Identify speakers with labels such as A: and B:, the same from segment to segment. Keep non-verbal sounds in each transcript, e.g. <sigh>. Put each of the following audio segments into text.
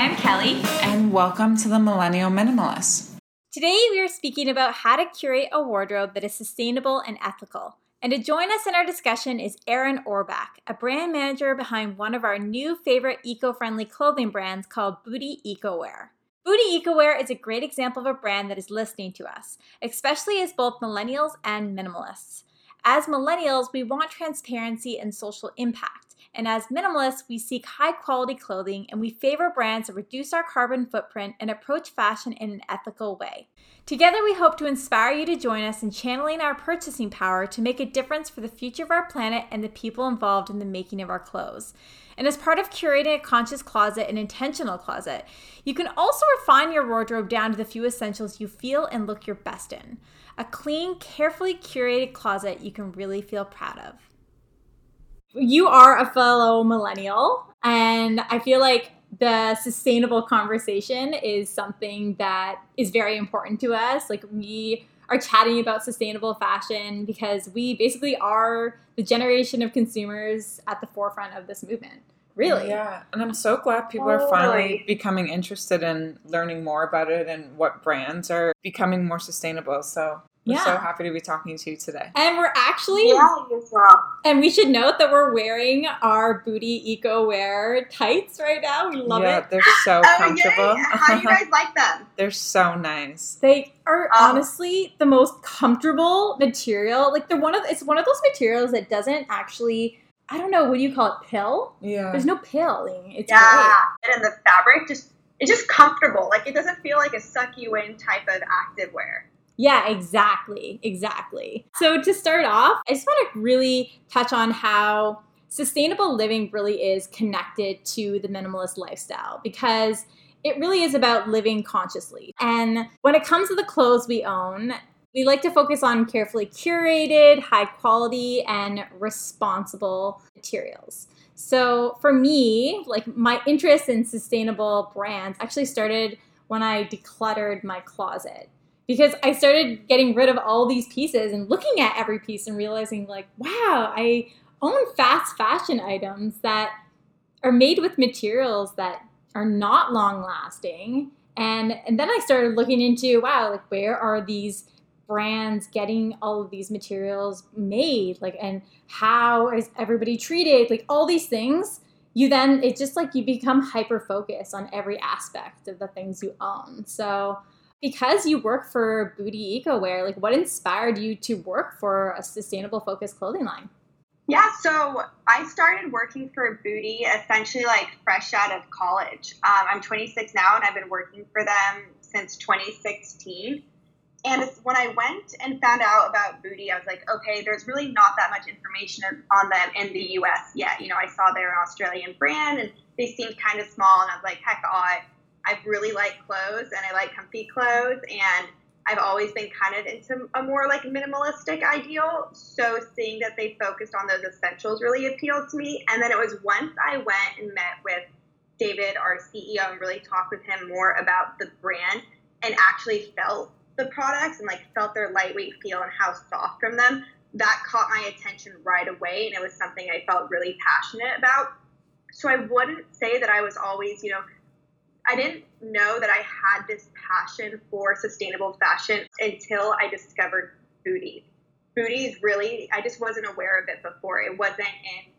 A: I'm Kelly.
B: And welcome to the Millennial Minimalist.
A: Today we are speaking about how to curate a wardrobe that is sustainable and ethical. And to join us in our discussion is Erin Orbach, a brand manager behind one of our new favorite eco friendly clothing brands called Boody EcoWear. Boody EcoWear is a great example of a brand that is listening to us, especially as both millennials and minimalists. As millennials, we want transparency and social impact. And as minimalists, we seek high quality clothing and we favor brands that reduce our carbon footprint and approach fashion in an ethical way. Together, we hope to inspire you to join us in channeling our purchasing power to make a difference for the future of our planet and the people involved in the making of our clothes. And as part of curating a conscious closet, an intentional closet, you can also refine your wardrobe down to the few essentials you feel and look your best in. A clean, carefully curated closet you can really feel proud of. You are a fellow millennial, and I feel like the sustainable conversation is something that is very important to us. Like, we are chatting about sustainable fashion because we basically are the generation of consumers at the forefront of this movement. Really?
B: Yeah. And I'm so glad people are finally becoming interested in learning more about it and what brands are becoming more sustainable. So we're yeah. so happy to be talking to you today.
A: And we're actually, yeah, well. and we should note that we're wearing our Boody Eco Wear tights right now. We love
B: yeah,
A: it.
B: they're <laughs> so oh, comfortable.
C: How do you guys <laughs> like them?
B: they're so nice.
A: They are um, honestly the most comfortable material. Like they're one of it's one of those materials that doesn't actually. I don't know what do you call it pill.
B: Yeah.
A: There's no pilling. It's
C: yeah, great. and the fabric just it's just comfortable. Like it doesn't feel like a suck you in type of active wear.
A: Yeah, exactly. Exactly. So, to start off, I just want to really touch on how sustainable living really is connected to the minimalist lifestyle because it really is about living consciously. And when it comes to the clothes we own, we like to focus on carefully curated, high quality, and responsible materials. So for me, like my interest in sustainable brands actually started when I decluttered my closet because I started getting rid of all these pieces and looking at every piece and realizing, like, wow, I own fast fashion items that are made with materials that are not long lasting. And, and then I started looking into, wow, like, where are these brands getting all of these materials made? Like, and how is everybody treated? Like, all these things you then it's just like you become hyper focused on every aspect of the things you own. So because you work for Boody EcoWear, like what inspired you to work for a sustainable focused clothing line?
C: Yeah, so I started working for Boody essentially like fresh out of college. Um, I'm 26 now and I've been working for them since 2016. And when I went and found out about Boody, I was like, okay, there's really not that much information on them in the US yet. You know, I saw they're an Australian brand and they seemed kind of small, and I was like, heck, I I really like clothes and I like comfy clothes and I've always been kind of into a more like minimalistic ideal. So seeing that they focused on those essentials really appealed to me. And then it was once I went and met with David, our CEO, and really talked with him more about the brand and actually felt the products and like felt their lightweight feel and how soft from them. That caught my attention right away, and it was something I felt really passionate about. So I wouldn't say that I was always, you know, I didn't know that I had this passion for sustainable fashion until I discovered Boody. Boody is really, I just wasn't aware of it before. It wasn't in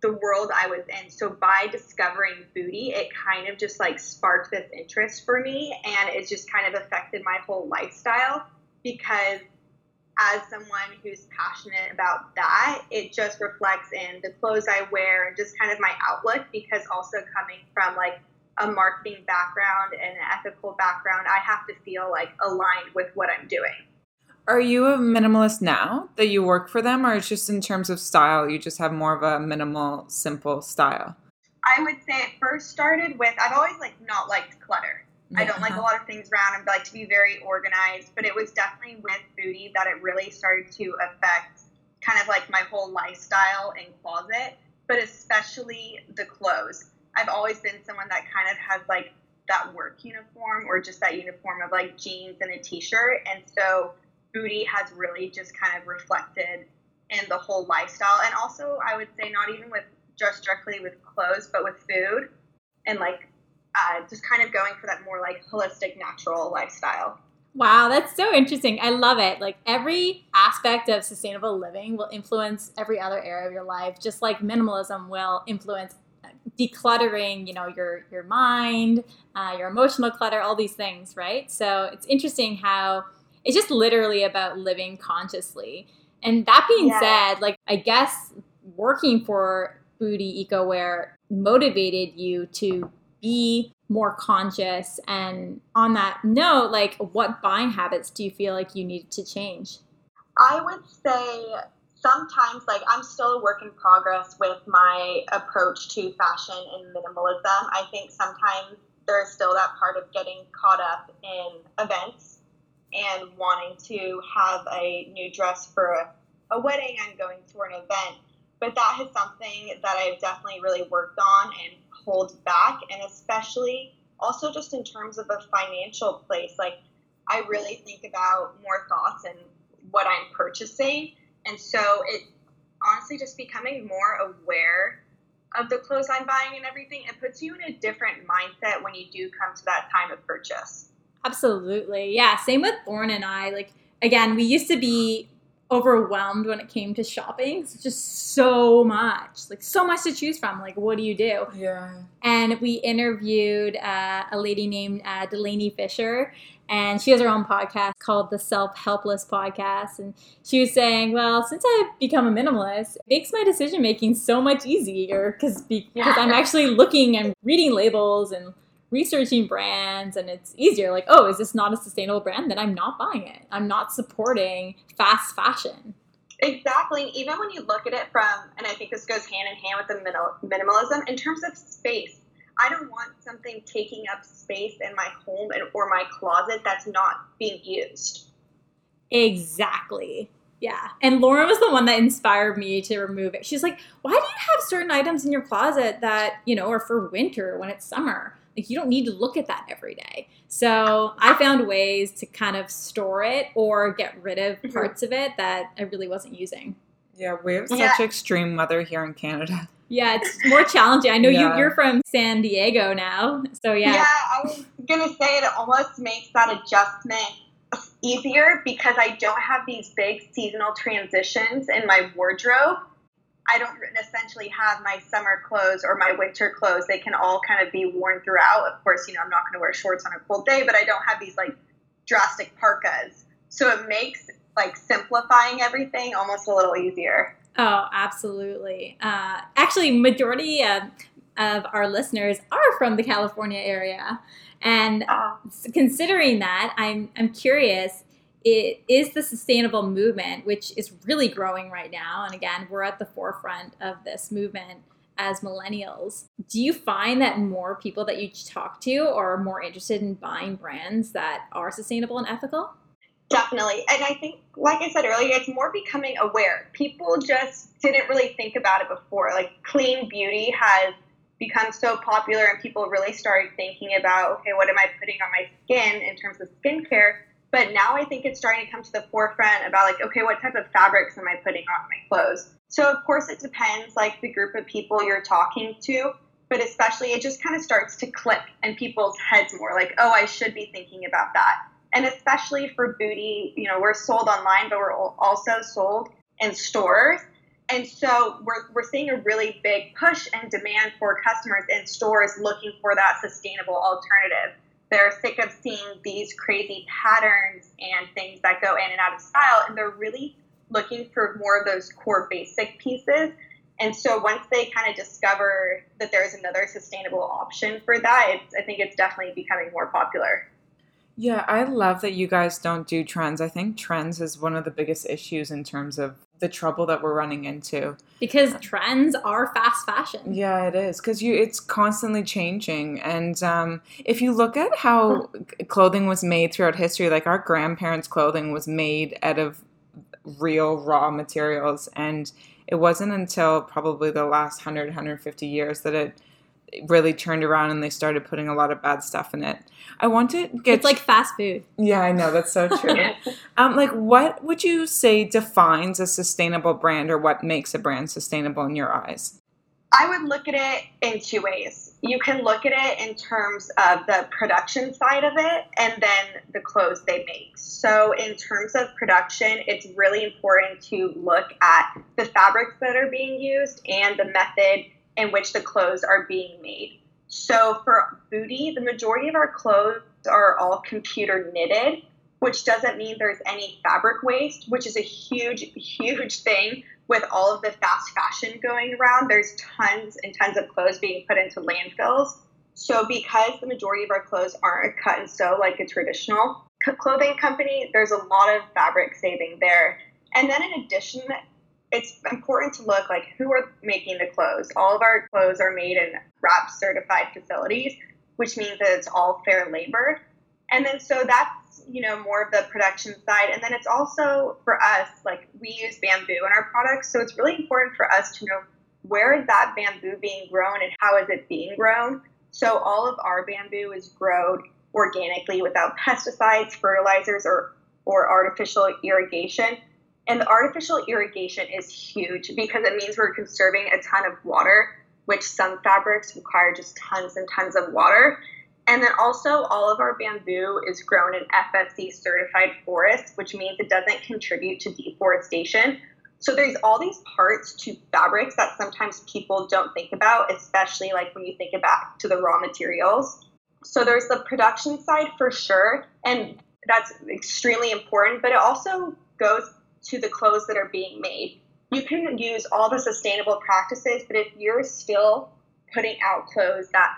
C: the world I was in. So by discovering Boody, it kind of just like sparked this interest for me and it just kind of affected my whole lifestyle because as someone who's passionate about that, it just reflects in the clothes I wear and just kind of my outlook because also coming from like a marketing background and an ethical background, I have to feel like aligned with what I'm doing.
B: Are you a minimalist now that you work for them, or it's just in terms of style, you just have more of a minimal, simple style?
C: I would say it first started with I've always like not liked clutter. Yeah. I don't like a uh-huh. lot of things around and like to be very organized, but it was definitely with Boody that it really started to affect kind of like my whole lifestyle and closet, but especially the clothes. I've always been someone that kind of has like that work uniform or just that uniform of like jeans and a t-shirt. And so Boody has really just kind of reflected in the whole lifestyle. And also I would say not even with just directly with clothes, but with food and like uh, just kind of going for that more like holistic, natural lifestyle.
A: Wow, that's so interesting. I love it. Like every aspect of sustainable living will influence every other area of your life, just like minimalism will influence decluttering, you know, your your mind, uh, your emotional clutter, all these things, right? So it's interesting how it's just literally about living consciously. And that being yeah. said, like I guess working for Boody EcoWear motivated you to be more conscious and on that note like what buying habits do you feel like you need to change
C: i would say sometimes like i'm still a work in progress with my approach to fashion and minimalism. I think sometimes there's still that part of getting caught up in events and wanting to have a new dress for a, a wedding i'm going to an event. But that is something that i've definitely really worked on and holds back and especially also just in terms of a financial place. Like i really think about more thoughts and what i'm purchasing and so it honestly just becoming more aware of the clothes i'm buying and everything it puts you in a different mindset when you do come to that time of purchase
A: absolutely yeah same with Lauren and i like again we used to be overwhelmed when it came to shopping. It's just so much, like so much to choose from. Like, what do you do?
B: Yeah.
A: And we interviewed uh, a lady named uh, Delaney Fisher, and she has her own podcast called the Self Helpless Podcast. And she was saying, well, since I've become a minimalist, it makes my decision making so much easier <laughs> because because yeah. I'm actually looking and reading labels and researching brands and it's easier. Like oh is this not a sustainable brand? Then i'm not buying it. I'm not supporting fast fashion.
C: Exactly. Even when you look at it from and i think this goes hand in hand with the minimalism in terms of space i don't want something taking up space in my home and, or my closet that's not being used
A: exactly yeah. And Lauren was the one that inspired me to remove it. She's like, why do you have certain items in your closet that, you know, are for winter when it's summer? Like you don't need to look at that every day. So I found ways to kind of store it or get rid of mm-hmm. parts of it that I really wasn't using.
B: Yeah, we have yeah. such extreme weather here in Canada.
A: Yeah, it's more challenging. I know yeah. you, you're from San Diego now. So yeah.
C: Yeah, I was gonna say it almost makes that adjustment easier because I don't have these big seasonal transitions in my wardrobe I don't essentially have my summer clothes or my winter clothes. They can all kind of be worn throughout. Of course, you know, I'm not going to wear shorts on a cold day, but I don't have these like drastic parkas. So it makes like simplifying everything almost a little easier.
A: Oh, absolutely. Uh, actually, majority of, of our listeners are from the California area. And uh, considering that, I'm, I'm curious it is the sustainable movement, which is really growing right now. And again, we're at the forefront of this movement as millennials. Do you find that more people that you talk to are more interested in buying brands that are sustainable and ethical?
C: Definitely. And I think, like I said earlier, it's more becoming aware. People just didn't really think about it before. Like clean beauty has become so popular, and people really started thinking about okay, what am I putting on my skin in terms of skincare? But now I think it's starting to come to the forefront about like, okay, what type of fabrics am I putting on my clothes? So of course it depends like the group of people you're talking to, but especially it just kind of starts to click in people's heads more like, oh, I should be thinking about that. And especially for Boody, you know, we're sold online, but we're also sold in stores. And so we're, we're seeing a really big push and demand for customers in stores looking for that sustainable alternative. They're sick of seeing these crazy patterns and things that go in and out of style, and they're really looking for more of those core basic pieces. And so once they kind of discover that there's another sustainable option for that, I think it's definitely becoming more popular.
B: Yeah, I love that you guys don't do trends. I think trends is one of the biggest issues in terms of the trouble that we're running into.
A: Because trends are fast fashion.
B: Yeah, it is because you it's constantly changing, and um, if you look at how clothing was made throughout history, like our grandparents' clothing was made out of real raw materials, and it wasn't until probably the last 100 150 years that it really turned around and they started putting a lot of bad stuff in it. I want to get
A: It's like fast food.
B: Yeah, I know that's so true. <laughs> um like what would you say defines a sustainable brand or what makes a brand sustainable in your eyes?
C: I would look at it in two ways. You can look at it in terms of the production side of it and then the clothes they make. So, in terms of production, it's really important to look at the fabrics that are being used and the method in which the clothes are being made. So, for Boody, the majority of our clothes are all computer knitted, which doesn't mean there's any fabric waste, which is a huge, huge thing with all of the fast fashion going around. There's tons and tons of clothes being put into landfills. So, because the majority of our clothes aren't cut and sew like a traditional clothing company, there's a lot of fabric saving there. And then, in addition, it's important to look like who are making the clothes. All of our clothes are made in WRAP certified facilities, which means that it's all fair labor. And then so that's, you know, more of the production side. And then it's also for us, like we use bamboo in our products. So it's really important for us to know where is that bamboo being grown and how is it being grown. So all of our bamboo is grown organically without pesticides, fertilizers, or, or artificial irrigation. And the artificial irrigation is huge because it means we're conserving a ton of water, which some fabrics require just tons and tons of water. And then also, all of our bamboo is grown in FSC certified forests, which means it doesn't contribute to deforestation. So there's all these parts to fabrics that sometimes people don't think about, especially like when you think about to the raw materials. So there's the production side for sure, and that's extremely important, but it also goes to the clothes that are being made. You can use all the sustainable practices, but if you're still putting out clothes that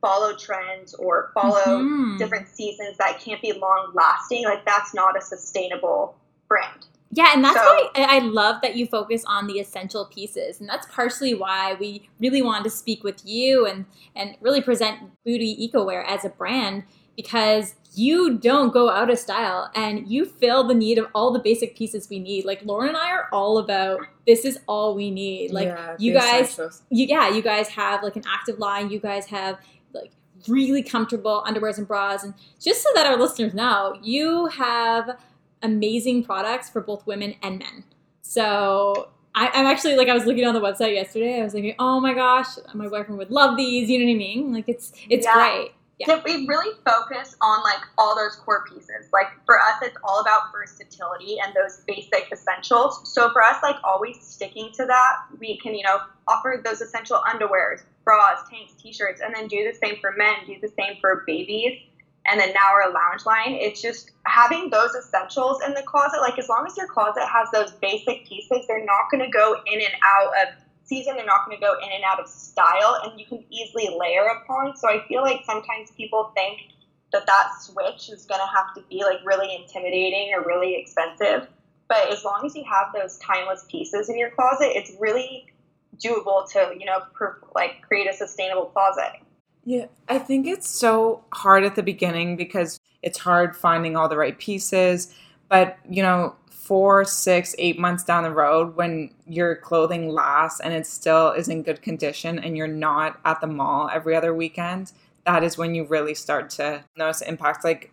C: follow trends or follow mm-hmm. different seasons that can't be long lasting, like that's not a sustainable brand.
A: Yeah, and that's so, why I love that you focus on the essential pieces, and that's partially why we really wanted to speak with you and and really present Boody Ecowear as a brand because you don't go out of style and you fill the need of all the basic pieces we need. Like Lauren and I are all about this is all we need. Like yeah, you guys you yeah, you guys have like an active line, you guys have like really comfortable underwears and bras and just so that our listeners know, you have amazing products for both women and men. So I, am actually like I was looking on the website yesterday. I was thinking, oh my gosh, my boyfriend would love these. You know what I mean? Like it's it's yeah. great.
C: Yeah. we really focus on like all those core pieces. Like for us, it's all about versatility and those basic essentials. So for us, like always sticking to that, we can, you know, offer those essential underwears, bras, tanks, t-shirts, and then do the same for men, do the same for babies. And then now our lounge line, it's just having those essentials in the closet. Like as long as your closet has those basic pieces, they're not going to go in and out of season, they're not going to go in and out of style, and you can easily layer upon. So I feel like sometimes people think that that switch is going to have to be like really intimidating or really expensive. But as long as you have those timeless pieces in your closet, it's really doable to you know per, like create a sustainable closet.
B: Yeah, I think it's so hard at the beginning because it's hard finding all the right pieces. But you know, four, six, eight months down the road when your clothing lasts and it still is in good condition and you're not at the mall every other weekend, that is when you really start to notice impacts. Like,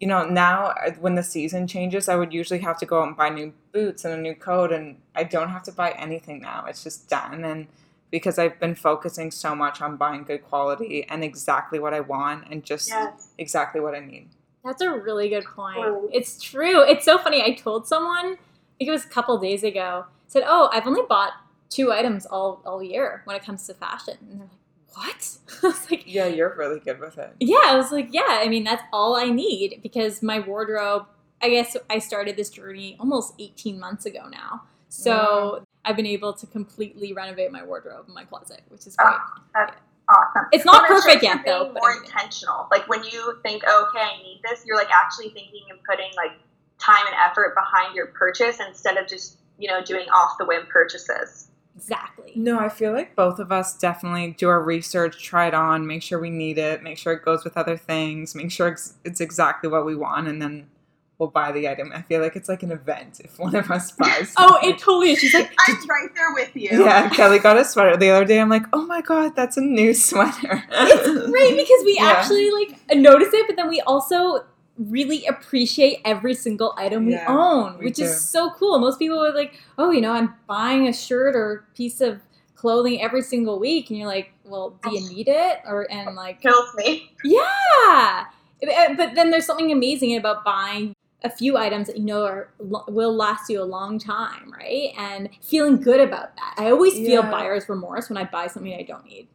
B: you know, now uh, when the season changes, I would usually have to go out and buy new boots and a new coat, and I don't have to buy anything now. It's just done. And because I've been focusing so much on buying good quality and exactly what I want and just yes. exactly what I need.
A: That's a really good point. It's true. It's so funny. I told someone, I think it was a couple days ago, said, "Oh, I've only bought two items all all year when it comes to fashion." And they're like, "What?" <laughs> I was like,
B: "Yeah, you're really good with it."
A: Yeah, I was like, "Yeah, I mean, that's all I need because my wardrobe. I guess I started this journey almost 18 months ago now, so yeah. I've been able to completely renovate my wardrobe and my closet, which is ah, great."
C: Oh, awesome.
A: It's not perfect yet, though.
C: More intentional. Like when you think, oh, okay, I need this, you're like actually thinking and putting like time and effort behind your purchase instead of just you know doing off the whim purchases.
A: Exactly.
B: No, I feel like both of us definitely do our research, try it on, make sure we need it, make sure it goes with other things, make sure it's exactly what we want, and then will buy the item. I feel like it's like an event if one of us buys. <laughs>
A: oh, it totally is. She's like, <laughs>
C: I'm right there with you.
B: Yeah, <laughs> Kelly got a sweater the other day. I'm like, oh my god, that's a new sweater.
A: it's great because we yeah. actually like notice it, but then we also really appreciate every single item we yeah, own, which is so cool. Most people are like, oh, you know, I'm buying a shirt or piece of clothing every single week and you're like well do you need it or and like
C: kills me
A: yeah uh, but then there's something amazing about buying a few items that you know are will last you a long time right and feeling good about that i always feel yeah. buyer's remorse when i buy something i don't need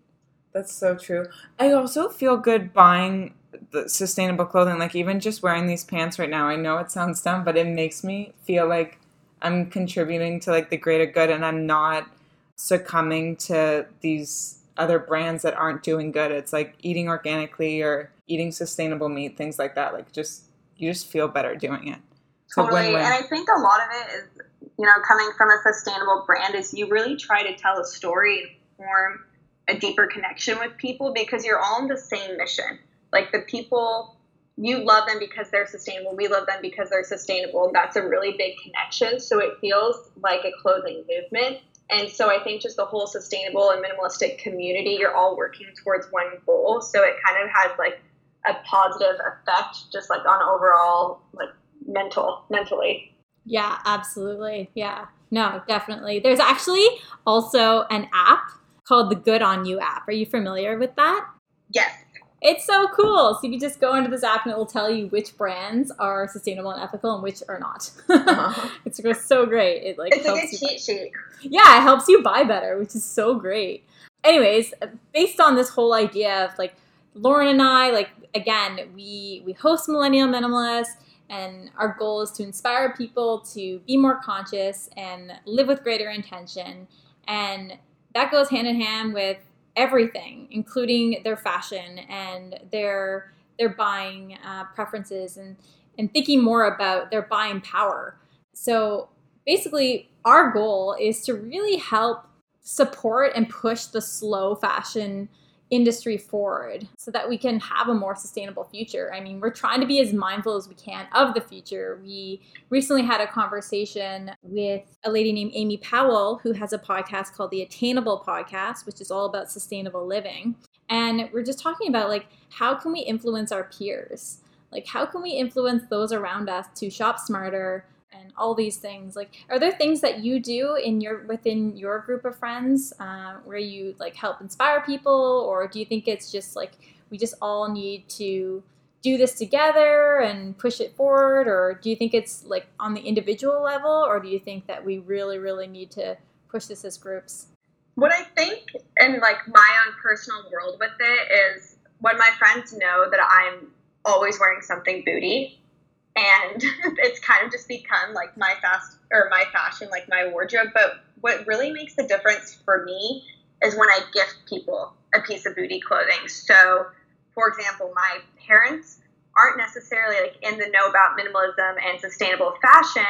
B: that's so true i also feel good buying the sustainable clothing like even just wearing these pants right now i know it sounds dumb but it makes me feel like i'm contributing to like the greater good and i'm not succumbing to these other brands that aren't doing good. It's like eating organically or eating sustainable meat, things like that. Like just you just feel better doing it.
C: Totally. And I think a lot of it is, you know, coming from a sustainable brand is you really try to tell a story and form a deeper connection with people because you're all on the same mission. Like the people you love them because they're sustainable. We love them because they're sustainable. That's a really big connection. So it feels like a clothing movement and so I think just the whole sustainable and minimalistic community, you're all working towards one goal. So it kind of has like a positive effect just like on overall like mental mentally.
A: Yeah, absolutely. Yeah. No, definitely. There's actually also an app called the Good on You app. Are you familiar with that?
C: Yes.
A: It's so cool. So you can just go into this app and it will tell you which brands are sustainable and ethical and which are not. Uh-huh. <laughs> it's so great. It like
C: it's like a cheat sheet.
A: Yeah, it helps you buy better, which is so great. Anyways, based on this whole idea of like Lauren and I, like again, we we host Millennial Minimalist and our goal is to inspire people to be more conscious and live with greater intention and that goes hand in hand with everything, including their fashion and their their buying uh, preferences and and thinking more about their buying power. So basically, our goal is to really help support and push the slow fashion industry forward so that we can have a more sustainable future. I mean, we're trying to be as mindful as we can of the future. We recently had a conversation with a lady named Amy Powell who has a podcast called the Attainable Podcast, which is all about sustainable living. And we're just talking about like how can we influence our peers? Like how can we influence those around us to shop smarter, and all these things. Like are there things that you do in your within your group of friends uh, where you like help inspire people? Or do you think it's just like we just all need to do this together and push it forward? Or do you think it's like on the individual level? Or do you think that we really really need to push this as groups?
C: What i think in like my own personal world with it is when my friends know that i'm always wearing something Boody and <laughs> it's kind of just become like my fast or my fashion, like my wardrobe. But what really makes the difference for me is when I gift people a piece of Boody clothing. So, for example, my parents aren't necessarily like in the know about minimalism and sustainable fashion,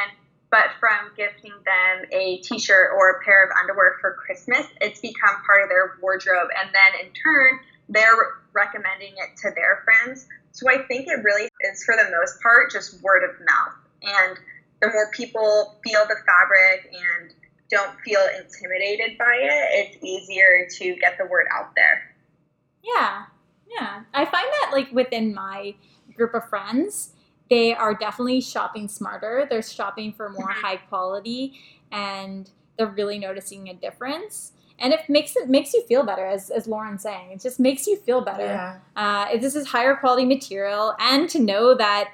C: but from gifting them a t-shirt or a pair of underwear for Christmas, it's become part of their wardrobe and then in turn they're recommending it to their friends. So I think it really is, for the most part, just word of mouth. And the more people feel the fabric and don't feel intimidated by it, it's easier to get the word out there.
A: Yeah, yeah. I find that, like, within my group of friends, they are definitely shopping smarter. They're shopping for more mm-hmm. high quality and they're really noticing a difference and it makes it makes you feel better as, as lauren's saying. It just makes you feel better. Yeah. uh, this is higher quality material and to know that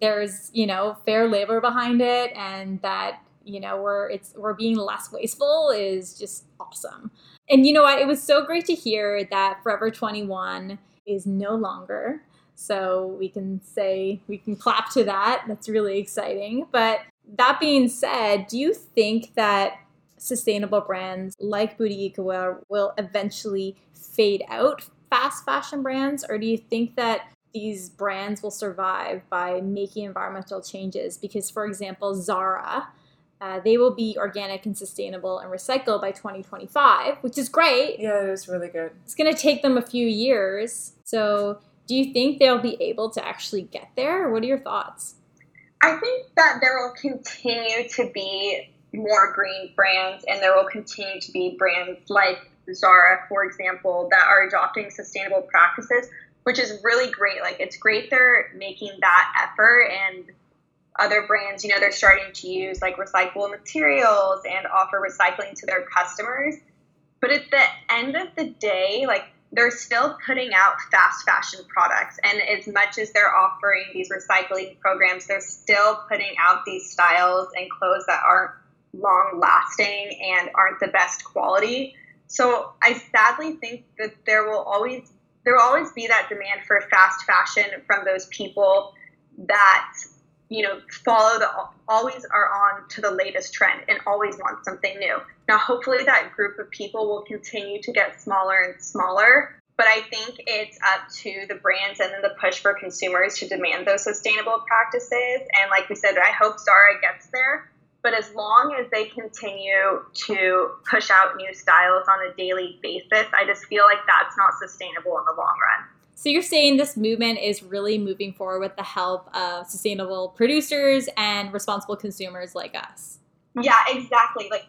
A: there's you know fair labor behind it and that you know we're it's we're being less wasteful is just awesome. And you know what? It was so great to hear that forever 21 is no longer. So we can say we can clap to that. That's really exciting. But that being said do you think that sustainable brands like Boody Ecowear will eventually fade out fast fashion brands, or do you think that these brands will survive by making environmental changes? Because, for example, Zara, uh, they will be organic and sustainable and recycled by 2025, which is great.
B: Yeah, it is really good.
A: It's going to take them a few years. So, do you think they'll be able to actually get there? What are your thoughts?
C: I think that there will continue to be more green brands, and there will continue to be brands like Zara, for example, that are adopting sustainable practices, which is really great. Like, it's great they're making that effort, and other brands, you know, they're starting to use like recyclable materials and offer recycling to their customers. But at the end of the day, like they're still putting out fast fashion products. And as much as they're offering these recycling programs, they're still putting out these styles and clothes that aren't long lasting and aren't the best quality. So I sadly think that there will always there will always be that demand for fast fashion from those people that you know follow the always are on to the latest trend and always want something new. Now hopefully that group of people will continue to get smaller and smaller but i think it's up to the brands and then the push for consumers to demand those sustainable practices. And like we said i hope zara gets there but as long as they continue to push out new styles on a daily basis i just feel like that's not sustainable in the long run
A: so you're saying this movement is really moving forward with the help of sustainable producers and responsible consumers like us.
C: Yeah, exactly. Like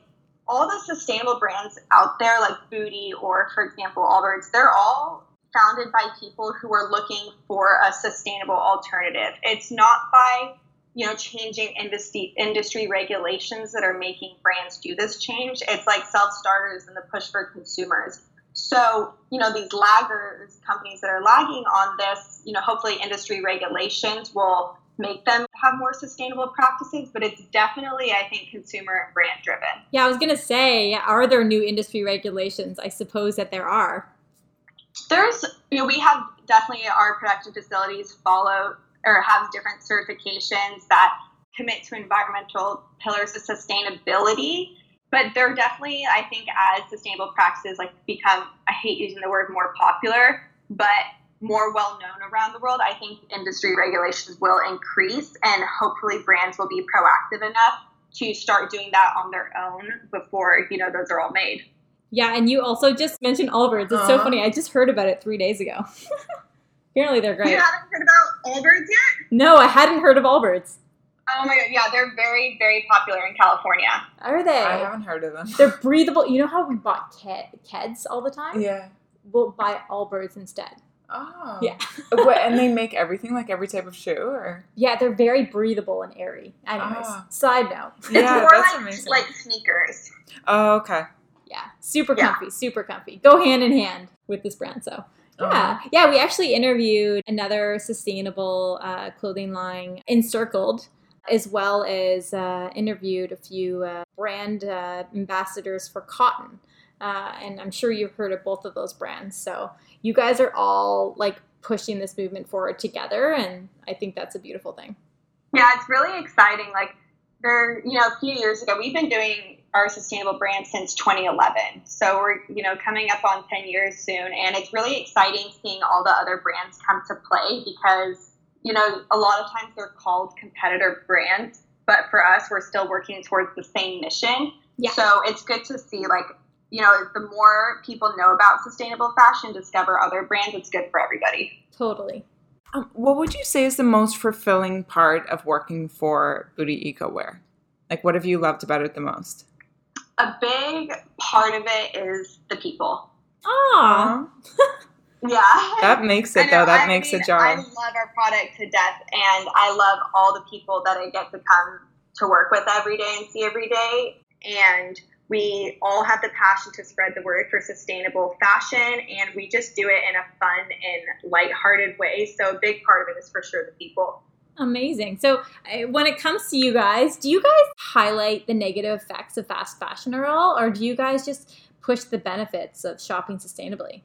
C: all the sustainable brands out there, like Boody or, for example, Allbirds, they're all founded by people who are looking for a sustainable alternative. It's not by you know changing industry industry regulations that are making brands do this change. It's like self starters and the push for consumers. So, you know, these laggers, companies that are lagging on this, you know, hopefully industry regulations will make them have more sustainable practices, but it's definitely, I think, consumer and brand driven.
A: Yeah, I was going to say, are there new industry regulations? I suppose that there are.
C: There's, you know, we have definitely our production facilities follow or have different certifications that commit to environmental pillars of sustainability. But they're definitely i think as sustainable practices like become i hate using the word more popular but more well known around the world. I think industry regulations will increase and hopefully brands will be proactive enough to start doing that on their own before you know those are all made.
A: Yeah and you also just mentioned allbirds. It's uh-huh. so funny. I just heard about it three days ago <laughs> apparently they're great
C: you haven't heard about allbirds yet
A: no i hadn't heard of allbirds
C: Oh my god, yeah, they're very, very popular in California.
A: Are they?
B: I haven't heard of them.
A: They're breathable. You know how we bought ked, Keds all the time?
B: Yeah.
A: We'll buy Allbirds instead.
B: Oh.
A: Yeah.
B: what, <laughs> and they make everything like every type of shoe, or?
A: Yeah, they're very breathable and airy. Anyways, oh. side note. <laughs>
C: Yeah, it's more that's like, amazing. like sneakers.
B: Oh, okay.
A: Yeah, super comfy, yeah. super comfy. Go hand in hand with this brand. So yeah, uh-huh. yeah. We actually interviewed another sustainable uh, clothing line, Encircled, as well as uh, interviewed a few uh, brand uh, ambassadors for Kotn. Uh, and I'm sure you've heard of both of those brands. So you guys are all like pushing this movement forward together. And I think that's a beautiful thing.
C: Yeah, it's really exciting. Like, there, you know, a few years ago, we've been doing our sustainable brand since 2011. So we're, you know, coming up on 10 years soon. And it's really exciting seeing all the other brands come to play because you know, a lot of times they're called competitor brands, but for us, we're still working towards the same mission. Yeah. So it's good to see, like, you know, the more people know about sustainable fashion, discover other brands, it's good for everybody.
A: Totally.
B: Um, what would you say is the most fulfilling part of working for Boody Eco Wear? Like, what have you loved about it the most?
C: A big part of it is the people.
A: Aww. Uh-huh. <laughs>
C: Yeah.
B: That makes it though. That I makes mean, a jar.
C: I love our product to death and I love all the people that I get to come to work with every day and see every day. And we all have the passion to spread the word for sustainable fashion and we just do it in a fun and lighthearted way. So a big part of it is for sure the people.
A: Amazing. So, uh, when it comes to you guys, do you guys highlight the negative effects of fast fashion at all, or do you guys just push the benefits of shopping sustainably?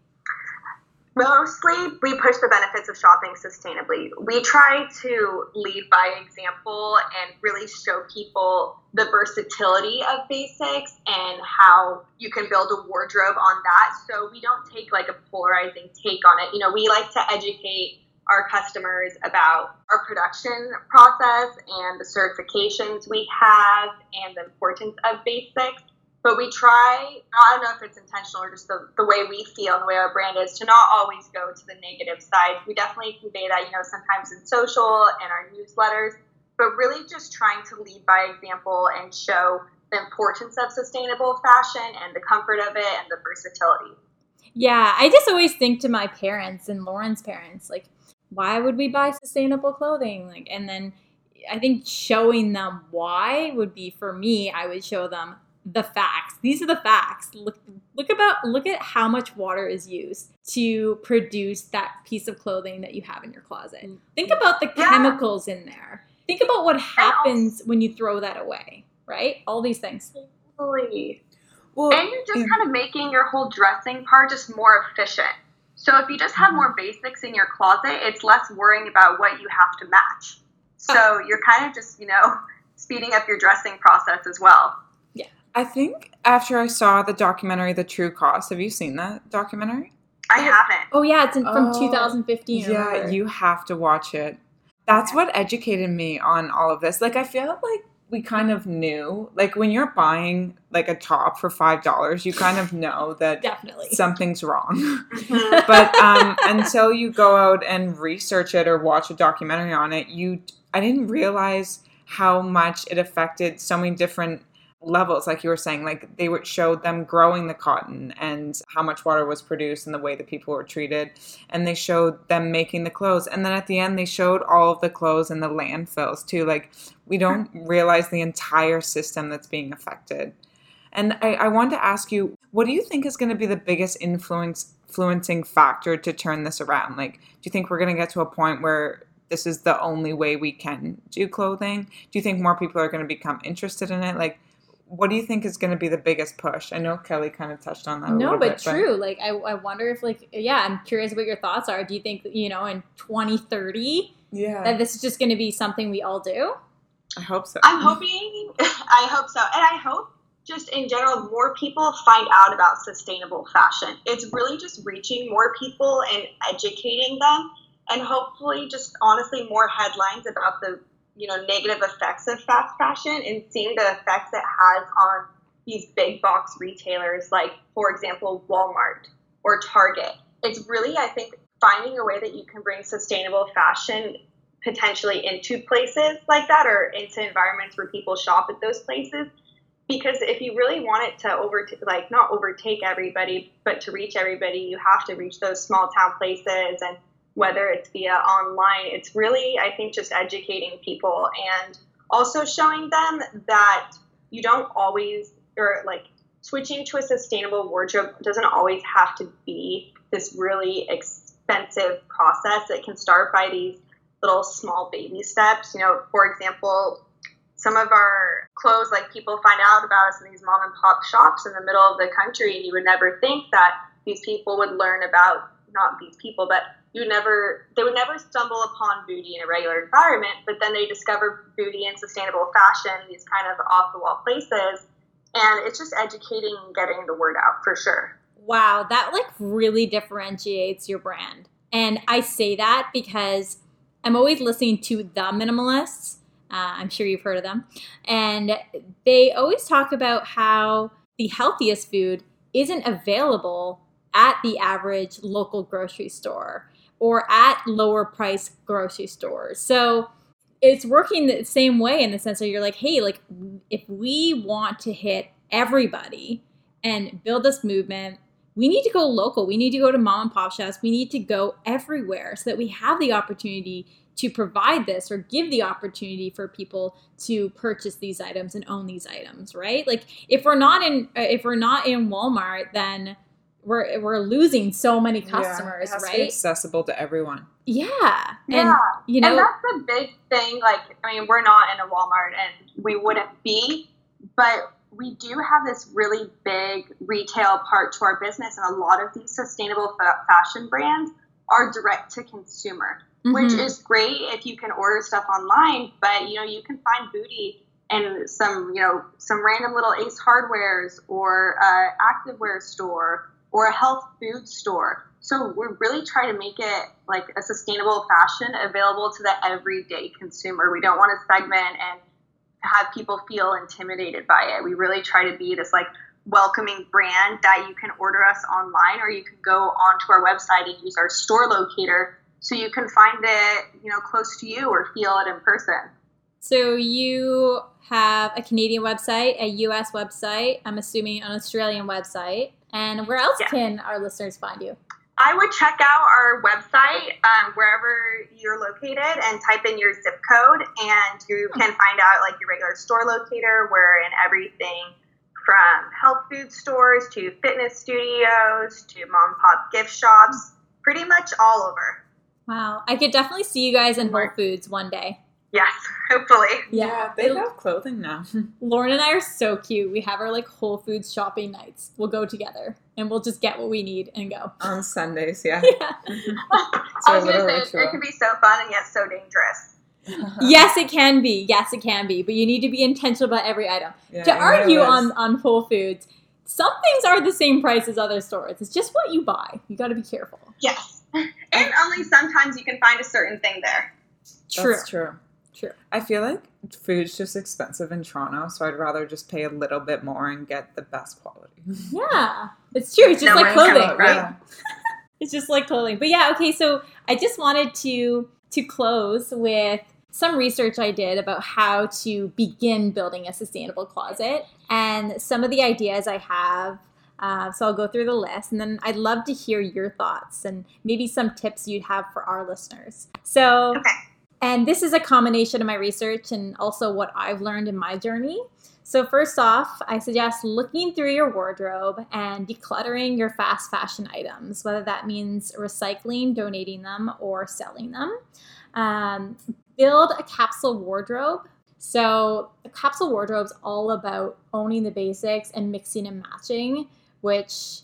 C: Mostly, we push the benefits of shopping sustainably. We try to lead by example and really show people the versatility of basics and how you can build a wardrobe on that. So we don't take like a polarizing take on it. You know, we like to educate our customers about our production process and the certifications we have and the importance of basics. But we try i don't know if it's intentional or just the, the way we feel and the way our brand is to not always go to the negative side. We definitely convey that you know sometimes in social and our newsletters but really just trying to lead by example and show the importance of sustainable fashion and the comfort of it and the versatility.
A: Yeah i just always think to my parents and lauren's parents like why would we buy sustainable clothing like and then i think showing them why would be for me i would show them the facts. These are the facts. Look look about look at how much water is used to produce that piece of clothing that you have in your closet. Think about the chemicals in there. Think about what happens when you throw that away, right? All these things.
C: Totally.
B: Well,
C: And you're just kind of making your whole dressing part just more efficient. So if you just have more basics in your closet, it's less worrying about what you have to match. So oh. you're kind of just, you know, speeding up your dressing process as well. Yeah.
B: I think after I saw the documentary The True Cost, have you seen that documentary?
C: I haven't.
A: Oh yeah, it's in, from
B: Oh,
A: 2015.
B: Yeah, you have to watch it. That's what educated me on all of this. Like I feel like we kind of knew, like when you're buying like a top for five dollars, you kind of know that
A: definitely.
B: something's wrong.
C: Mhm. <laughs>
B: but um, until you go out and research it or watch a documentary on it, you I didn't realize how much it affected so many different levels like you were saying like they showed them growing the cotton and how much water was produced and the way that people were treated and they showed them making the clothes and then at the end they showed all of the clothes in the landfills too like we don't hmm. realize the entire system that's being affected and I, I wanted to ask you, what do you think is going to be the biggest influence influencing factor to turn this around? Like, do you think we're going to get to a point where this is the only way we can do clothing? Do you think more people are going to become interested in it? Like, what do you think is going to be the biggest push? I know Kelly kind of touched on that. a
A: no,
B: little
A: but
B: bit,
A: true. Like I, I wonder if like yeah, I'm curious what your thoughts are. Do you think you know in 2030
B: yeah,
A: that this is just going to be something we all do?
B: I hope so.
C: I'm hoping, <laughs> I hope so. And I hope just in general, more people find out about sustainable fashion. It's really just reaching more people and educating them, and hopefully, just honestly, more headlines about the you know negative effects of fast fashion and seeing the effects it has on these big box retailers, like for example, Walmart or Target. It's really, I think, finding a way that you can bring sustainable fashion potentially into places like that or into environments where people shop at those places because if you really want it to overtake like not overtake everybody but to reach everybody you have to reach those small town places and whether it's via online it's really i think just educating people and also showing them that you don't always or like switching to a sustainable wardrobe doesn't always have to be this really expensive process it can start by these little small baby steps. You know, for example, some of our clothes, like people find out about us in these mom and pop shops in the middle of the country, and you would never think that these people would learn about not these people, but you never they would never stumble upon Boody in a regular environment, but then they discover Boody in sustainable fashion, these kind of off the wall places, and it's just educating and getting the word out for sure.
A: Wow, that like really differentiates your brand. And I say that because I'm always listening to the minimalists. Uh, I'm sure you've heard of them. And they always talk about how the healthiest food isn't available at the average local grocery store or at lower price grocery stores. So it's working the same way in the sense that you're like, hey, like if we want to hit everybody and build this movement, we need to go local. We need to go to mom and pop shops. We need to go everywhere so that we have the opportunity to provide this or give the opportunity for people to purchase these items and own these items, right? Like if we're not in if we're not in Walmart, then we're we're losing so many customers,
B: yeah, it has to be
A: right?
B: accessible to everyone.
A: Yeah.
C: Yeah.
A: And you know,
C: and that's the big thing. Like, I mean, we're not in a Walmart and we wouldn't be, but we do have this really big retail part to our business. And a lot of these sustainable fa- fashion brands are direct to consumer, which
A: mhm.
C: is great if you can order stuff online, but you know, you can find Boody and some, you know, some random little Ace Hardwares or uh, activewear store or a health food store. So we're really trying to make it like a sustainable fashion available to the everyday consumer. We don't want to segment and have people feel intimidated by it. We really try to be this like welcoming brand that you can order us online or you can go onto our website and use our store locator so you can find it, you know, close to you or feel it in person.
A: So you have a Canadian website, a US website, I'm assuming an Australian website. And where else
C: Yeah.
A: can our listeners find you?
C: I would check out our website um, wherever you're located and type in your zip code, and you can find out like your regular store locator. We're in everything from health food stores to fitness studios to mom and pop gift shops, pretty much all over.
A: Wow. I could definitely see you guys in Whole Foods one day.
C: Yes, hopefully.
B: Yeah, they have clothing now. <laughs>
A: Lauren and I are so cute. We have our like Whole Foods shopping nights. We'll go together and we'll just get what we need and go. <laughs>
B: On Sundays, yeah.
A: Yeah. <laughs>
B: It's
C: I was gonna say
B: ritual.
C: it can be so fun and yet so dangerous.
A: yes, it can be. Yes, it can be. But you need to be intentional about every item.
B: Yeah,
A: to argue on, on Whole Foods, some things are the same price as other stores. It's just what you buy. You got to be careful.
C: Yes. And only sometimes you can find a certain thing there.
A: True.
B: That's true.
A: True.
B: I feel like food's just expensive in Toronto, so I'd rather just pay a little bit more and get the best quality. <laughs>
A: Yeah, it's true. It's just
C: No
A: like clothing,
C: vote,
A: right?
B: Yeah. <laughs>
A: It's just like clothing. But yeah, okay, so I just wanted to to close with some research I did about how to begin building a sustainable closet and some of the ideas I have. Uh, so I'll go through the list and then I'd love to hear your thoughts and maybe some tips you'd have for our listeners. So,
C: Okay.
A: And this is a combination of my research and also what I've learned in my journey. So, first off, I suggest looking through your wardrobe and decluttering your fast fashion items, whether that means recycling, donating them, or selling them. Um, build a capsule wardrobe. So, the capsule wardrobe is all about owning the basics and mixing and matching, which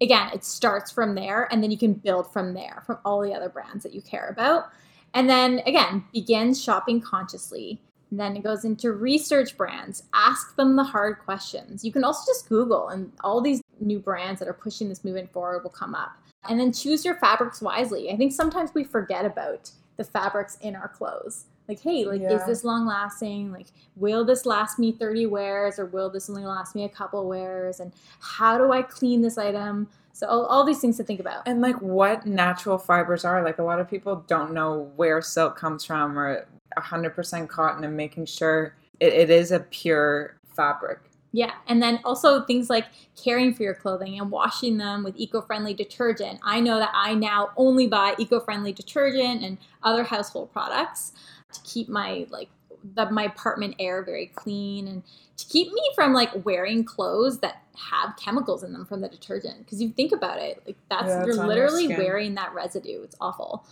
A: again, it starts from there and then you can build from there from all the other brands that you care about. And then again, begin shopping consciously. And then it goes into research brands, ask them the hard questions. You can also just Google, and all these new brands that are pushing this movement forward will come up. And then choose your fabrics wisely. I think sometimes we forget about the fabrics in our clothes. Like, hey, like, is this long lasting? Like, will this last me 30 wears or will this only last me a couple wears? And how do I clean this item? So, all, all these things to think about.
B: And like what natural fibers are. Like a lot of people don't know where silk comes from or 100% cotton and making sure it, it is a pure fabric.
A: Yeah, and then also things like caring for your clothing and washing them with eco-friendly detergent. I know that I now only buy eco-friendly detergent and other household products to keep my like the, my apartment air very clean and to keep me from like wearing clothes that have chemicals in them from the detergent. Because you think about it like that's
B: Yeah,
A: you're literally wearing that residue. It's awful.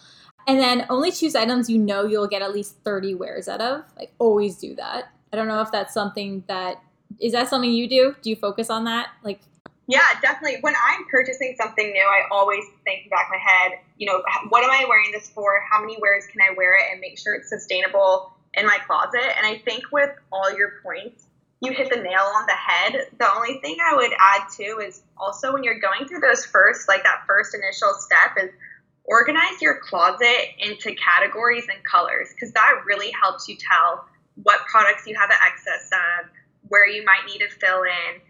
A: And then only choose items you know you'll get at least 30 wears out of. Like always do that. I don't know if that's something that is that something you do? Do you focus on that? Like
C: Yeah, definitely. When I'm purchasing something new, I always think in the back of my head, you know, what am I wearing this for? How many wears can I wear it and make sure it's sustainable in my closet? And I think with all your points, you hit the nail on the head. The only thing I would add too is also when you're going through those first, like that first initial step is organize your closet into categories and colors because that really helps you tell what products you have excess of, where you might need to fill in.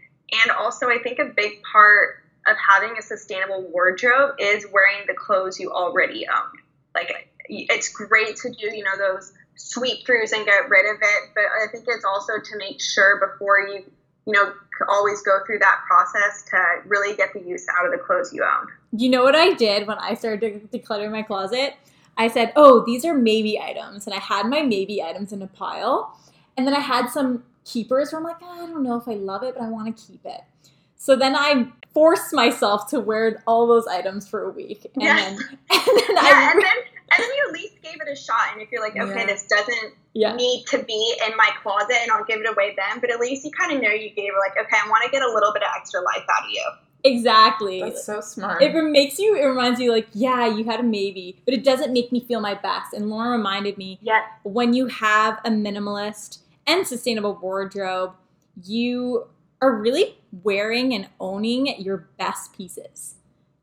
C: And also, I think a big part of having a sustainable wardrobe is wearing the clothes you already own. Like, it's great to do, you know, those sweep throughs and get rid of it, but I think it's also to make sure before you, you know, always go through that process to really get the use out of the clothes you own.
A: you know what i did when i started de- decluttering my closet i said oh these are maybe items and i had my maybe items in a pile and then i had some keepers where i'm like "Ah, i don't know if i love it but i want to keep it so then i forced myself to wear all those items for a week and
C: Yes.
A: then <laughs> and then
C: Yeah,
A: i
C: and then and then you at least gave it a shot. And if you're like, okay,
B: Yeah.
C: this doesn't
A: yeah
C: need to be in my closet and I'll give it away then, but at least you kind of know you gave it like, okay, I want to get a little bit of extra life out of you.
A: exactly
B: That's so smart.
A: it makes you it reminds you like yeah you had a maybe but it doesn't make me feel my best and lauren reminded me
C: Yeah.
A: when you have a minimalist and sustainable wardrobe, you are really wearing and owning your best pieces.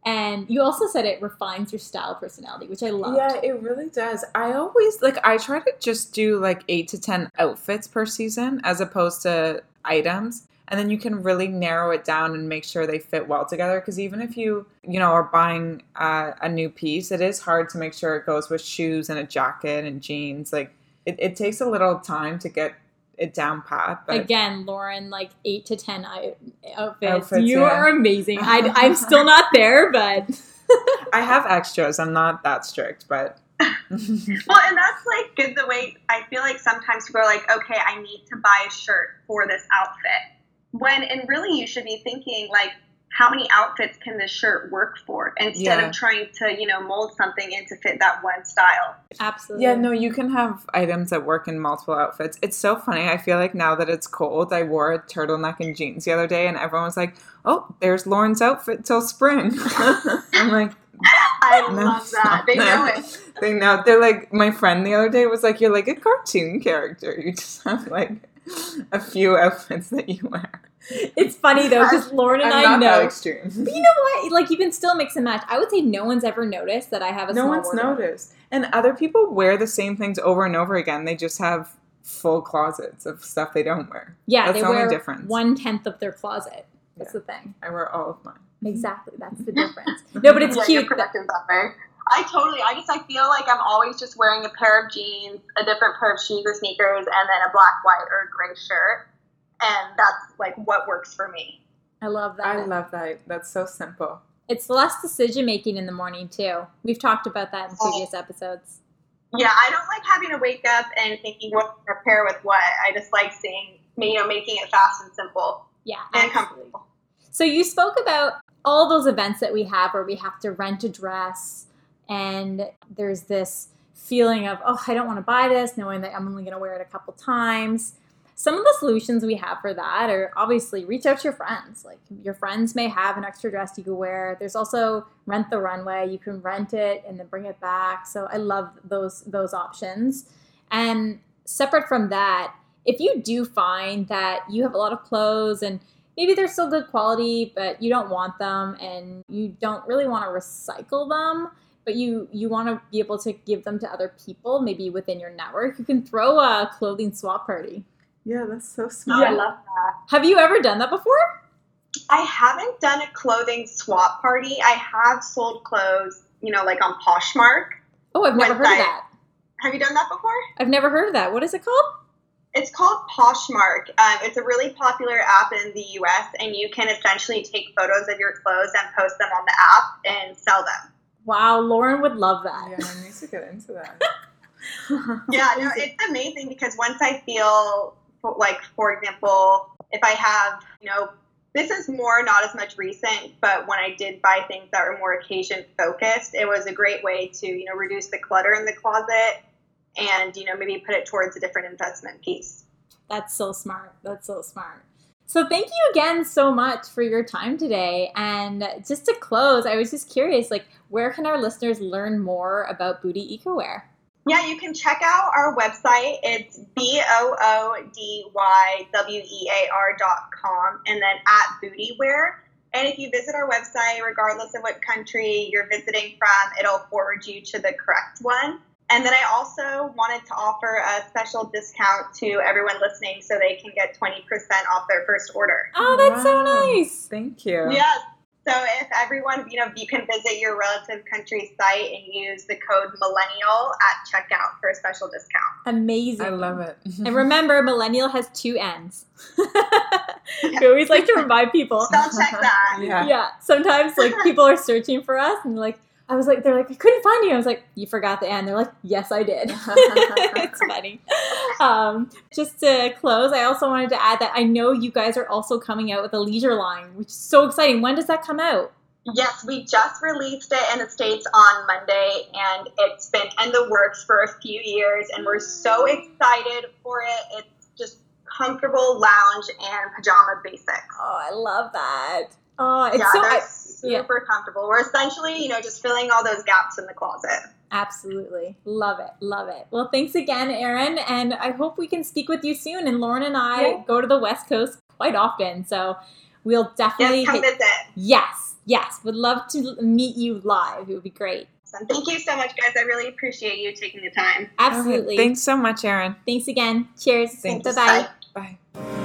A: And you also said it refines your style personality, which I love.
B: Yeah, it really does. I always like I try to just do like 8 to 10 outfits per season as opposed to items. And then you can really narrow it down and make sure they fit well together because even if you, you know, are buying uh, a new piece, it is hard to make sure it goes with shoes and a jacket and jeans. Like it, it takes a little time to get it down pat, but
A: Again, Lauren, like eight to ten I- outfits.
B: Outfits,
A: you
B: yeah.
A: are amazing. I, <laughs> I'm still not there, but <laughs>
B: I have extras. I'm not that strict, but <laughs>
C: Well, and that's like good the way I feel like sometimes people are like, okay, I need to buy a shirt for this outfit. when and really you should be thinking like how many outfits can this shirt work for instead
B: Yeah.
C: of trying to you know mold something in to fit that one style
A: Absolutely.
B: Yeah, no, you can have items that work in multiple outfits. It's so funny. I feel like now that it's cold, I wore a turtleneck and jeans the other day, and everyone was like, "Oh, there's Lauren's outfit till spring." <laughs> I'm like,
C: i
B: No,
C: love that they know it
B: they know. They're like, my friend the other day was like, "You're like a cartoon character. You just have like a few outfits that you wear."
A: It's funny though because Lauren and
B: I'm
A: I
B: not that
A: know.
B: extreme.
A: But you know what? Like you can still mix and match. I would say no one's ever noticed that I have a
B: no
A: small
B: one's
A: wardrobe.
B: noticed. And other people wear the same things over and over again. They just have full closets of stuff they don't wear.
A: Yeah,
B: That's
A: they
B: the only
A: wear
B: difference.
A: one tenth of their closet. That's
B: Yeah.
A: the thing.
B: I wear all of mine.
A: Exactly. That's the <laughs> difference. No, but it's
C: yeah,
A: cute.
C: productive that i totally i just i feel like i'm always just wearing a pair of jeans a different pair of shoes or sneakers and then a black white or gray shirt and that's like what works for me
A: I love that.
B: I love that. That's so simple.
A: it's less decision making in the morning too. We've talked about that in oh. previous episodes.
C: Yeah, I don't like having to wake up and thinking what to prepare with what. I just like seeing, you know, making it fast and simple
A: Yeah,
C: and
A: absolutely.
C: comfortable.
A: So you spoke about all those events that we have where we have to rent a dress and there's this feeling of, oh, I don't want to buy this, knowing that I'm only going to wear it a couple times. Some of the solutions we have for that are obviously reach out to your friends. Like your friends may have an extra dress you could wear. There's also rent the runway. You can rent it and then bring it back. So I love those those options. And separate from that, if you do find that you have a lot of clothes and maybe they're still good quality, but you don't want them and you don't really want to recycle them, but you you want to be able to give them to other people, maybe within your network, you can throw a clothing swap party.
B: Yeah, that's so smart.
C: I love that.
A: Have you ever done that before?
C: I haven't done a clothing swap party. I have sold clothes, you know, like on Poshmark.
A: Oh, I've never heard of that.
C: Have you done that before?
A: I've never heard of that. What is it called?
C: It's called Poshmark. Um, it's a really popular app in the US, and you can essentially take photos of your clothes and post them on the app and sell them.
A: Wow, Lauren would love that.
B: Yeah, I need to get into that. <laughs>
C: Yeah, no, <laughs> it's amazing because once I feel like, for example, if I have, you know, this is more not as much recent, but when I did buy things that were more occasion focused, it was a great way to, you know, reduce the clutter in the closet and, you know, maybe put it towards a different investment piece.
A: That's so smart. That's so smart. So thank you again so much for your time today. And just to close, I was just curious, like, where can our listeners learn more about Boody EcoWear?
C: Yeah, you can check out our website. It's B O O D Y W E A R dot com and then at Boodywear. And if you visit our website, regardless of what country you're visiting from, it'll forward you to the correct one. And then I also wanted to offer a special discount to everyone listening so they can get 20% off their first order.
A: Oh, that's so nice.
B: Thank you.
C: Yes. So if everyone, you know, you can visit your relative country's site and use the code millennial at checkout for a special discount.
A: Amazing.
B: I love it. <laughs>
A: And remember, millennial has two N's. <laughs> we always like to remind people.
C: Spell check that. <laughs>
B: yeah.
A: Yeah, sometimes like people are searching for us and like, I was like, they're like, I couldn't find you. I was like, you forgot the N. They're like, yes, I did. <laughs> it's <laughs> funny. Um, just to close, I also wanted to add that I know you guys are also coming out with a leisure line, which is so exciting. When does that come out?
C: Yes, we just released it in the States on Monday, and it's been in the works for a few years, and we're so excited for it. It's just comfortable lounge and pajama basics.
A: Oh, I love that. Oh, it's
C: yeah,
A: so
C: they're
A: I-
C: super comfortable. We're essentially, you know, just filling all those gaps in the closet.
A: Absolutely. Love it. Love it. Well, thanks again, Erin. And I hope we can speak with you soon. And Lauren and I
C: Yeah.
A: go to the West Coast quite often. So we'll definitely.
C: Yes, come visit.
A: yes. Yes. Would love to meet you live. It would be great.
C: So thank you so much, guys. I really appreciate you taking the time.
A: Absolutely.
B: Okay, Thanks so much, Erin.
A: Thanks again. Cheers.
B: Thanks.
A: Bye bye.
C: Bye.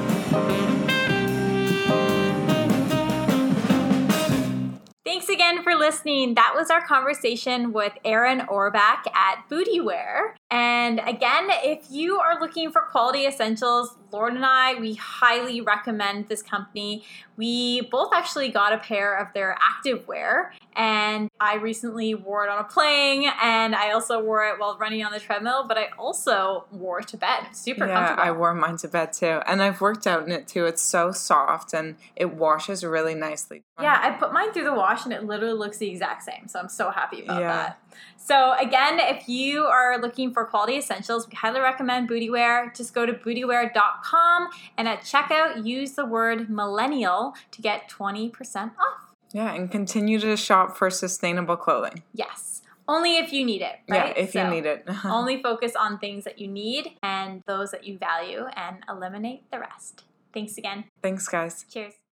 A: Thanks again for listening. That was our conversation with Erin Orbach at Boodywear. And again, if you are looking for quality essentials, Lauren and I, we highly recommend this company. We both actually got a pair of their active wear, and I recently wore it on a plane, and I also wore it while running on the treadmill, but I also wore it to bed. Super
B: yeah,
A: comfortable.
B: I wore mine to bed too, and I've worked out in it too. It's so soft and it washes really nicely.
A: Yeah, I put mine through the wash and it literally looks the exact same. So I'm so happy about
B: Yeah.
A: that. So again, if you are looking for quality essentials, we highly recommend Boodywear. Just go to boodywear.com and at checkout use the word millennial to get 20% off.
B: Yeah, and continue to shop for sustainable clothing.
A: Yes. Only if you need it, right?
B: Yeah, if you need it. <laughs>
A: only focus on things that you need and those that you value and eliminate the rest. Thanks again.
B: Thanks, guys.
A: Cheers.